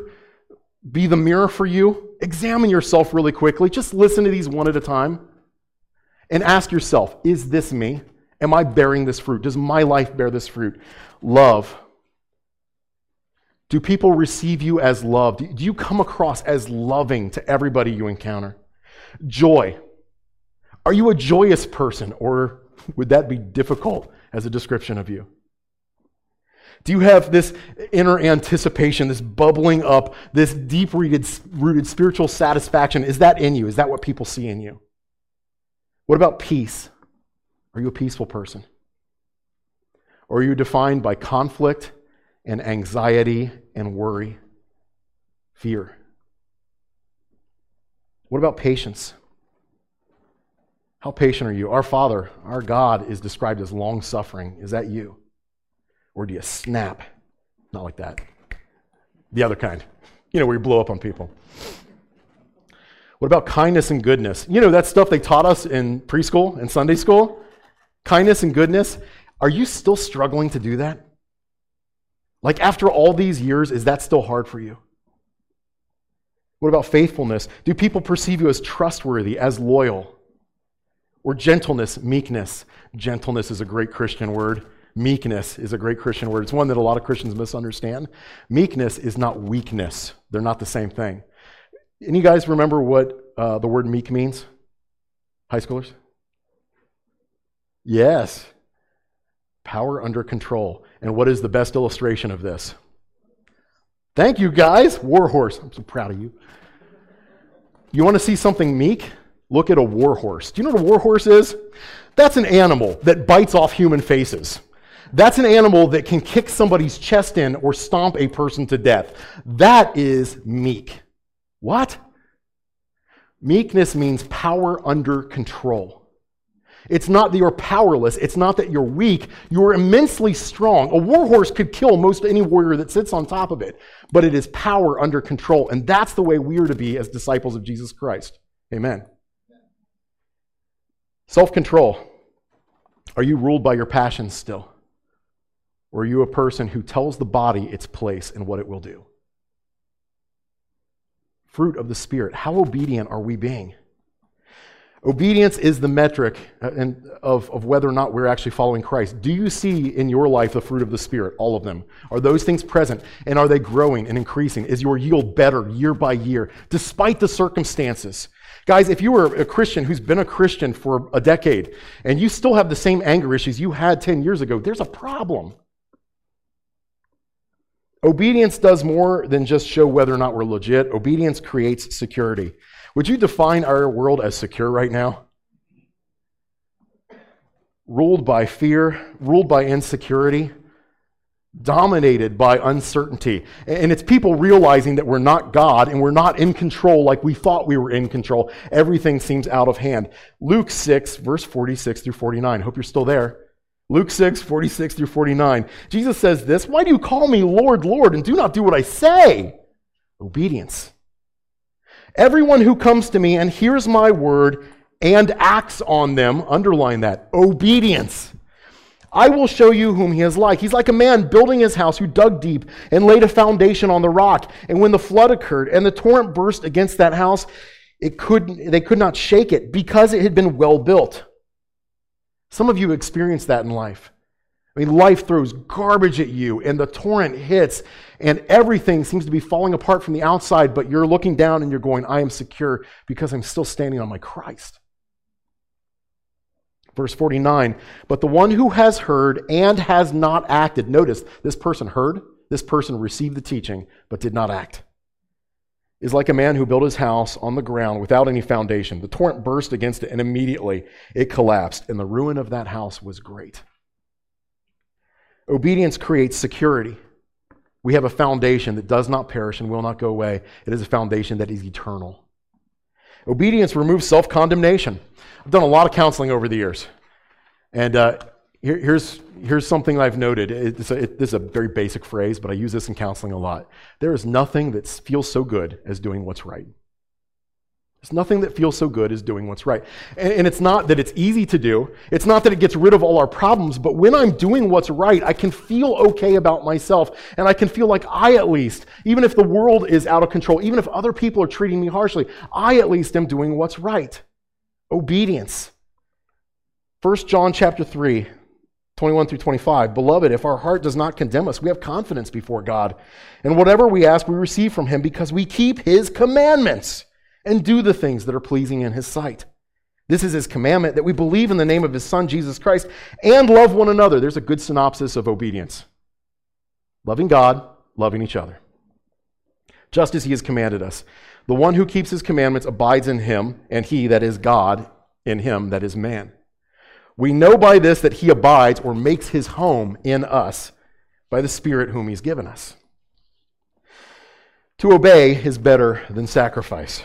be the mirror for you. Examine yourself really quickly. Just listen to these one at a time. And ask yourself, is this me? Am I bearing this fruit? Does my life bear this fruit? Love. Do people receive you as loved? Do you come across as loving to everybody you encounter? Joy. Are you a joyous person, or would that be difficult as a description of you? Do you have this inner anticipation, this bubbling up, this deep rooted, spiritual satisfaction? Is that in you? Is that what people see in you? What about peace? Are you a peaceful person? Or are you defined by conflict and anxiety and worry, fear? What about patience? How patient are you? Our Father, our God, is described as long suffering. Is that you? Or do you snap? Not like that. The other kind. You know, where you blow up on people. What about kindness and goodness? You know, that stuff they taught us in preschool and Sunday school? Kindness and goodness, are you still struggling to do that? Like after all these years, is that still hard for you? What about faithfulness? Do people perceive you as trustworthy, as loyal? Or gentleness, meekness? Gentleness is a great Christian word. Meekness is a great Christian word. It's one that a lot of Christians misunderstand. Meekness is not weakness, they're not the same thing. Any guys remember what uh, the word meek means? High schoolers? Yes. Power under control. And what is the best illustration of this? Thank you, guys. Warhorse. I'm so proud of you. You want to see something meek? Look at a warhorse. Do you know what a warhorse is? That's an animal that bites off human faces. That's an animal that can kick somebody's chest in or stomp a person to death. That is meek. What? Meekness means power under control. It's not that you're powerless. It's not that you're weak. You're immensely strong. A warhorse could kill most any warrior that sits on top of it, but it is power under control. And that's the way we are to be as disciples of Jesus Christ. Amen. Self control. Are you ruled by your passions still? Or are you a person who tells the body its place and what it will do? Fruit of the Spirit. How obedient are we being? Obedience is the metric uh, of, of whether or not we're actually following Christ. Do you see in your life the fruit of the Spirit? All of them. Are those things present? And are they growing and increasing? Is your yield better year by year, despite the circumstances? Guys, if you were a Christian who's been a Christian for a decade and you still have the same anger issues you had 10 years ago, there's a problem. Obedience does more than just show whether or not we're legit. Obedience creates security. Would you define our world as secure right now? Ruled by fear, ruled by insecurity, dominated by uncertainty. And it's people realizing that we're not God and we're not in control like we thought we were in control. Everything seems out of hand. Luke 6, verse 46 through 49. Hope you're still there. Luke 6, 46 through 49. Jesus says this Why do you call me Lord, Lord, and do not do what I say? Obedience. Everyone who comes to me and hears my word and acts on them, underline that, obedience. I will show you whom he is like. He's like a man building his house who dug deep and laid a foundation on the rock. And when the flood occurred and the torrent burst against that house, it could, they could not shake it because it had been well built. Some of you experienced that in life. I mean, life throws garbage at you, and the torrent hits, and everything seems to be falling apart from the outside, but you're looking down and you're going, I am secure because I'm still standing on my Christ. Verse 49 But the one who has heard and has not acted, notice this person heard, this person received the teaching, but did not act, is like a man who built his house on the ground without any foundation. The torrent burst against it, and immediately it collapsed, and the ruin of that house was great. Obedience creates security. We have a foundation that does not perish and will not go away. It is a foundation that is eternal. Obedience removes self condemnation. I've done a lot of counseling over the years. And uh, here, here's, here's something I've noted. It's a, it, this is a very basic phrase, but I use this in counseling a lot. There is nothing that feels so good as doing what's right. There's nothing that feels so good as doing what's right. And, and, it's not that it's easy to do. It's not that it gets rid of all our problems, but when I'm doing what's right, I can feel okay about myself. And I can feel like I, at least, even if the world is out of control, even if other people are treating me harshly, I, at least, am doing what's right. Obedience. 1 John chapter 3, 21 through 25. Beloved, if our heart does not condemn us, we have confidence before God. And whatever we ask, we receive from him because we keep his commandments and do the things that are pleasing in his sight. This is his commandment that we believe in the name of his son, Jesus Christ, and love one another. There's a good synopsis of obedience loving God, loving each other. Just as he has commanded us. The one who keeps his commandments abides in him, and he, that is God, in him, that is man. We know by this that he abides or makes his home in us by the Spirit whom he's given us. To obey is better than sacrifice.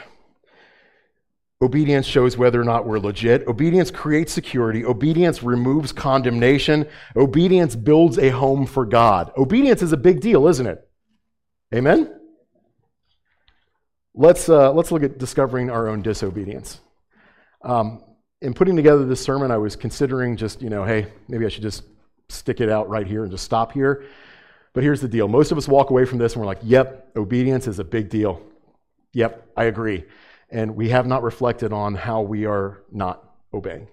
Obedience shows whether or not we're legit. Obedience creates security. Obedience removes condemnation. Obedience builds a home for God. Obedience is a big deal, isn't it? Amen? Let's, uh, let's look at discovering our own disobedience. Um, in putting together this sermon, I was considering just, you know, hey, maybe I should just stick it out right here and just stop here. But here's the deal most of us walk away from this and we're like, yep, obedience is a big deal. Yep, I agree and we have not reflected on how we are not obeying.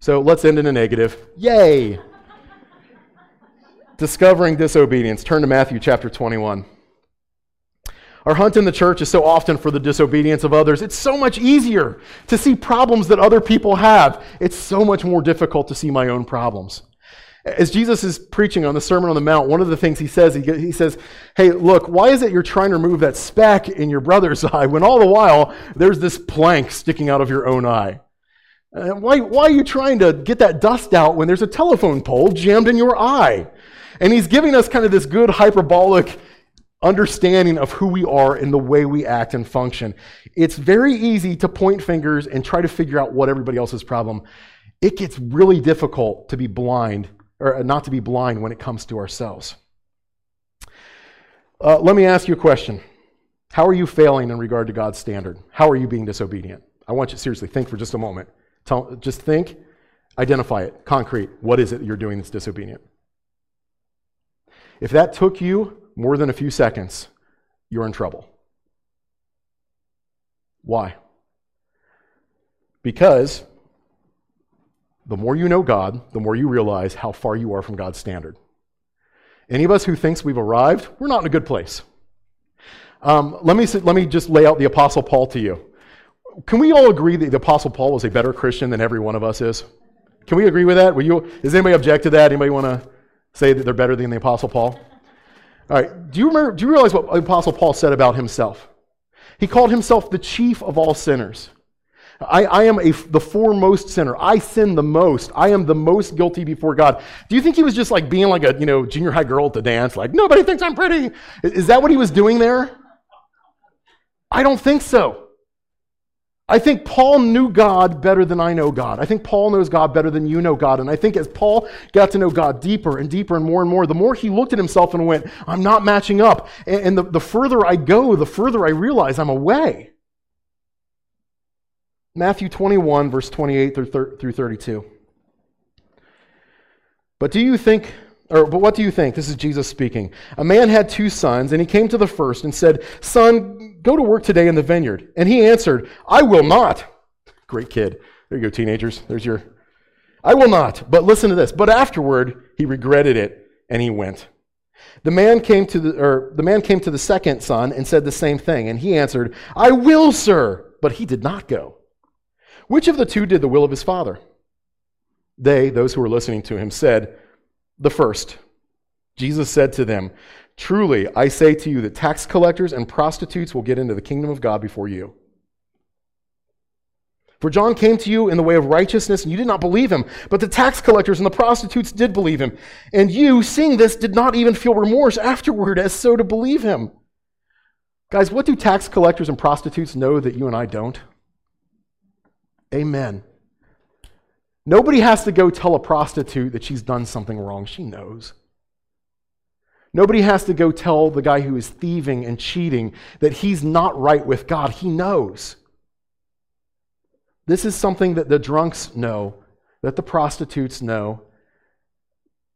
So let's end in a negative. Yay! Discovering disobedience. Turn to Matthew chapter 21. Our hunt in the church is so often for the disobedience of others. It's so much easier to see problems that other people have. It's so much more difficult to see my own problems. As Jesus is preaching on the Sermon on the Mount, one of the things he says, he, he says, Hey, look, why is it you're trying to remove that speck in your brother's (laughs) eye when all the while there's this plank sticking out of your own eye? Uh, why, why are you trying to get that dust out when there's a telephone pole jammed in your eye? And he's giving us kind of this good hyperbolic understanding of who we are and the way we act and function. It's very easy to point fingers and try to figure out what everybody else's problem. It gets really difficult to be blind or not to be blind when it comes to ourselves. Uh, let me ask you a question. How are you failing in regard to God's standard? How are you being disobedient? I want you to seriously think for just a moment. Tell, just think, identify it, concrete. What is it you're doing that's disobedient? If that took you more than a few seconds, you're in trouble. Why? Because the more you know God, the more you realize how far you are from God's standard. Any of us who thinks we've arrived, we're not in a good place. Um, let, me, let me just lay out the Apostle Paul to you. Can we all agree that the Apostle Paul was a better Christian than every one of us is? Can we agree with that? Will you, does anybody object to that? Anybody want to say that they're better than the Apostle Paul? All right. Do you, remember, do you realize what Apostle Paul said about himself? He called himself the chief of all sinners. I, I am a, the foremost sinner. I sin the most. I am the most guilty before God. Do you think he was just like being like a you know junior high girl at the dance, like nobody thinks I'm pretty? Is that what he was doing there? I don't think so. I think Paul knew God better than I know God. I think Paul knows God better than you know God. And I think as Paul got to know God deeper and deeper and more and more, the more he looked at himself and went, I'm not matching up. And, the, the further I go, the further I realize I'm away. Matthew 21, verse 28 through 32. But do you think, or but what do you think? This is Jesus speaking. A man had two sons, and he came to the first and said, Son, go to work today in the vineyard. And he answered, I will not. Great kid. There you go, teenagers. There's your. I will not. But listen to this. But afterward, he regretted it, and he went. The man came to the, or the man came to the second son and said the same thing, and he answered, I will, sir. But he did not go. Which of the two did the will of his father? They, those who were listening to him, said, The first. Jesus said to them, Truly, I say to you that tax collectors and prostitutes will get into the kingdom of God before you. For John came to you in the way of righteousness, and you did not believe him. But the tax collectors and the prostitutes did believe him. And you, seeing this, did not even feel remorse afterward as so to believe him. Guys, what do tax collectors and prostitutes know that you and I don't? Amen. Nobody has to go tell a prostitute that she's done something wrong. She knows. Nobody has to go tell the guy who is thieving and cheating that he's not right with God. He knows. This is something that the drunks know, that the prostitutes know,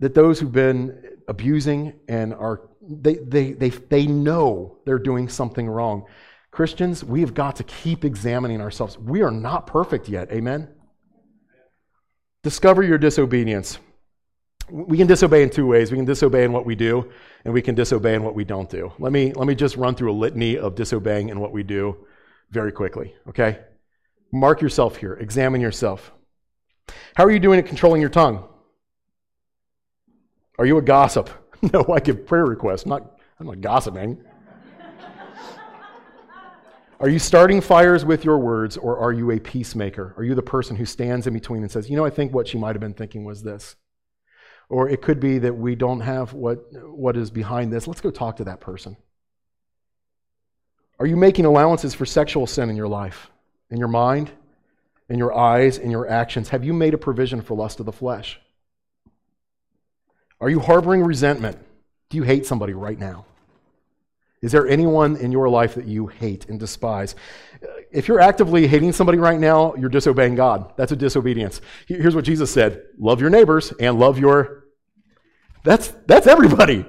that those who've been abusing and are, they, they, they, they know they're doing something wrong. Christians, we have got to keep examining ourselves. We are not perfect yet. Amen? Discover your disobedience. We can disobey in two ways. We can disobey in what we do, and we can disobey in what we don't do. Let me, let me just run through a litany of disobeying in what we do very quickly, okay? Mark yourself here, examine yourself. How are you doing at controlling your tongue? Are you a gossip? (laughs) No, I give prayer requests. Not, I'm not gossiping. Are you starting fires with your words, or are you a peacemaker? Are you the person who stands in between and says, you know, I think what she might have been thinking was this? Or it could be that we don't have what, what is behind this. Let's go talk to that person. Are you making allowances for sexual sin in your life, in your mind, in your eyes, in your actions? Have you made a provision for lust of the flesh? Are you harboring resentment? Do you hate somebody right now? Is there anyone in your life that you hate and despise? Uh, if you're actively hating somebody right now, you're disobeying God. That's a disobedience. Here's what Jesus said love your neighbors and love your. That's, that's everybody.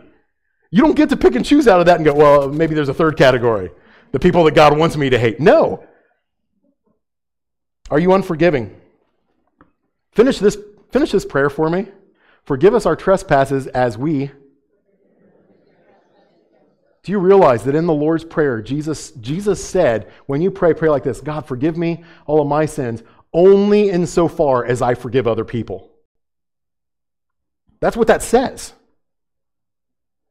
You don't get to pick and choose out of that and go, well, maybe there's a third category the people that God wants me to hate. No. Are you unforgiving? Finish this, finish this prayer for me. Forgive us our trespasses as we do you realize that in the Lord's Prayer, Jesus, Jesus said, when you pray, pray like this God, forgive me all of my sins, only insofar as I forgive other people. That's what that says.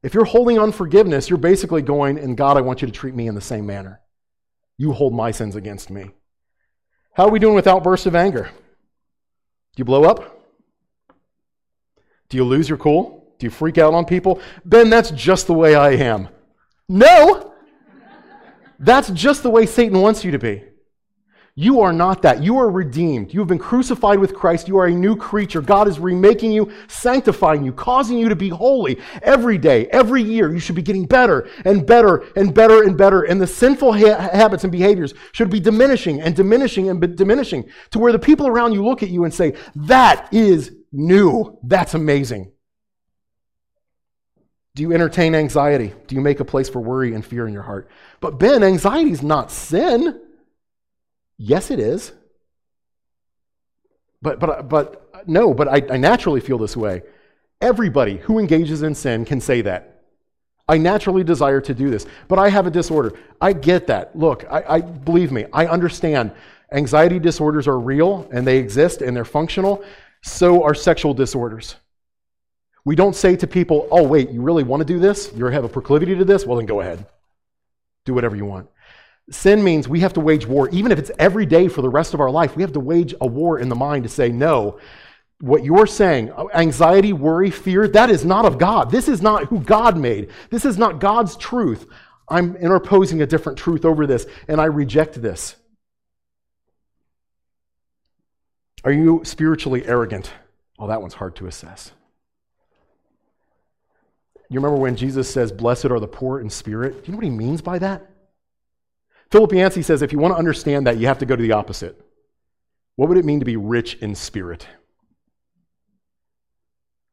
If you're holding unforgiveness, you're basically going, and God, I want you to treat me in the same manner. You hold my sins against me. How are we doing with outbursts of anger? Do you blow up? Do you lose your cool? Do you freak out on people? Ben, that's just the way I am. No! That's just the way Satan wants you to be. You are not that. You are redeemed. You have been crucified with Christ. You are a new creature. God is remaking you, sanctifying you, causing you to be holy every day, every year. You should be getting better and better and better and better. And the sinful ha- habits and behaviors should be diminishing and diminishing and diminishing to where the people around you look at you and say, That is new. That's amazing. Do you entertain anxiety? Do you make a place for worry and fear in your heart? But Ben, anxiety is not sin. Yes, it is. But, but, but no, but I, I naturally feel this way. Everybody who engages in sin can say that. I naturally desire to do this, but I have a disorder. I get that. Look, I, I believe me, I understand. Anxiety disorders are real and they exist and they're functional. So are sexual disorders. We don't say to people, oh, wait, you really want to do this? You have a proclivity to this? Well, then go ahead. Do whatever you want. Sin means we have to wage war, even if it's every day for the rest of our life. We have to wage a war in the mind to say, no, what you're saying, uh, anxiety, worry, fear, that is not of God. This is not who God made. This is not God's truth. I'm interposing a different truth over this, and I reject this. Are you spiritually arrogant? Oh, that one's hard to assess. You remember when Jesus says, Blessed are the poor in spirit? Do you know what he means by that? Philip Yancey says if you want to understand that, you have to go to the opposite. What would it mean to be rich in spirit?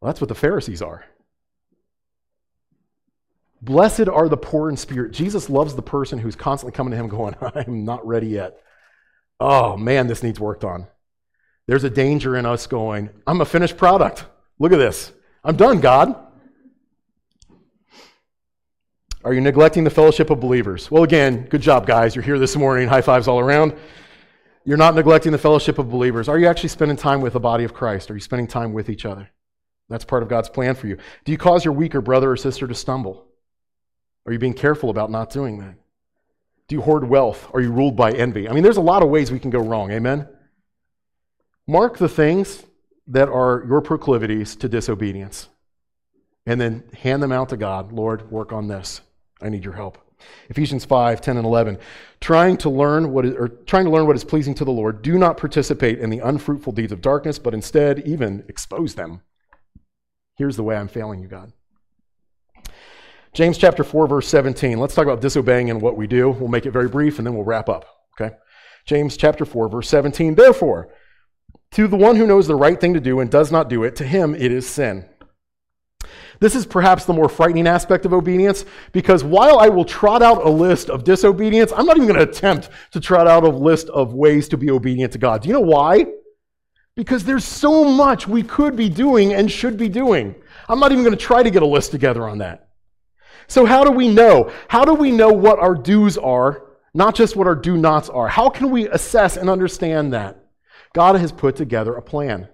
Well, that's what the Pharisees are. Blessed are the poor in spirit. Jesus loves the person who's constantly coming to him going, (laughs) I'm not ready yet. Oh, man, this needs worked on. There's a danger in us going, I'm a finished product. Look at this. I'm done, God. Are you neglecting the fellowship of believers? Well, again, good job, guys. You're here this morning. High fives all around. You're not neglecting the fellowship of believers. Are you actually spending time with the body of Christ? Are you spending time with each other? That's part of God's plan for you. Do you cause your weaker brother or sister to stumble? Are you being careful about not doing that? Do you hoard wealth? Are you ruled by envy? I mean, there's a lot of ways we can go wrong. Amen? Mark the things that are your proclivities to disobedience and then hand them out to God. Lord, work on this. I need your help. Ephesians 5, 10 and 11. Trying to learn what is, or trying to learn what is pleasing to the Lord, do not participate in the unfruitful deeds of darkness, but instead even expose them. Here's the way I'm failing you, God. James chapter 4, verse 17. Let's talk about disobeying and what we do. We'll make it very brief and then we'll wrap up. Okay? James chapter 4, verse 17. Therefore, to the one who knows the right thing to do and does not do it, to him it is sin. This is perhaps the more frightening aspect of obedience because while I will trot out a list of disobedience, I'm not even going to attempt to trot out a list of ways to be obedient to God. Do you know why? Because there's so much we could be doing and should be doing. I'm not even going to try to get a list together on that. So, how do we know? How do we know what our do's are, not just what our do nots are? How can we assess and understand that? God has put together a plan.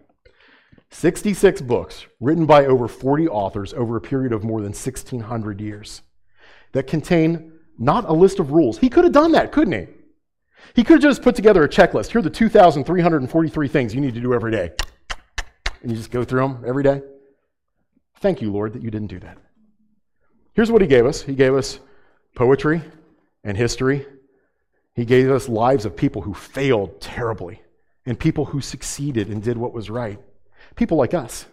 66 books written by over 40 authors over a period of more than 1,600 years that contain not a list of rules. He could have done that, couldn't he? He could have just put together a checklist. Here are the 2,343 things you need to do every day. And you just go through them every day. Thank you, Lord, that you didn't do that. Here's what He gave us He gave us poetry and history. He gave us lives of people who failed terribly and people who succeeded and did what was right. People like us.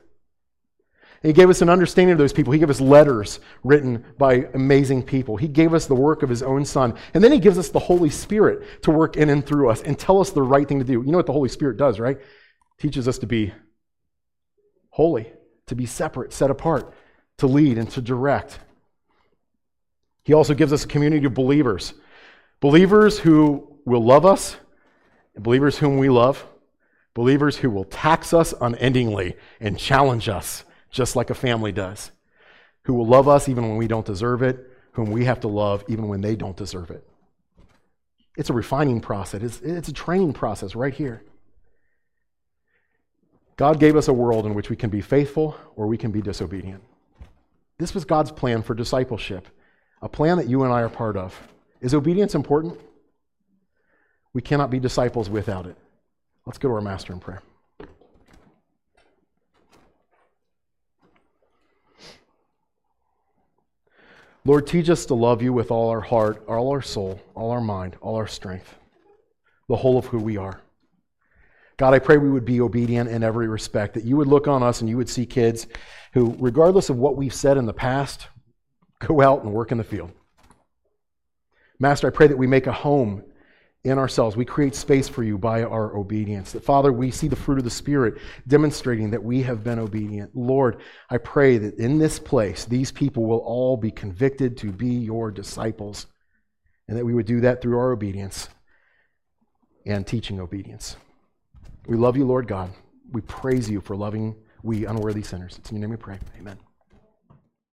he gave us an understanding of those people. He gave us letters written by amazing people. He gave us the work of his own son. And then he gives us the Holy Spirit to work in and through us and tell us the right thing to do. You know what the Holy Spirit does, right? Teaches us to be holy, to be separate, set apart, to lead and to direct. He also gives us a community of believers. Believers who will love us, and believers whom we love, Believers who will tax us unendingly and challenge us, just like a family does. Who will love us even when we don't deserve it, whom we have to love even when they don't deserve it. It's a refining process, it's, it's a training process right here. God gave us a world in which we can be faithful or we can be disobedient. This was God's plan for discipleship, a plan that you and I are part of. Is obedience important? We cannot be disciples without it. Let's go to our master in prayer. Lord, teach us to love you with all our heart, all our soul, all our mind, all our strength, the whole of who we are. God, I pray we would be obedient in every respect, that you would look on us and you would see kids who, regardless of what we've said in the past, go out and work in the field. Master, I pray that we make a home in ourselves. We create space for you by our obedience. That, Father, we see the fruit of the Spirit demonstrating that we have been obedient. Lord, I pray that in this place, these people will all be convicted to be your disciples, and that we would do that through our obedience and teaching obedience. We love you, Lord God. we praise you for loving we unworthy sinners. It's in your name we pray. Amen.